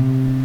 Mm-hmm.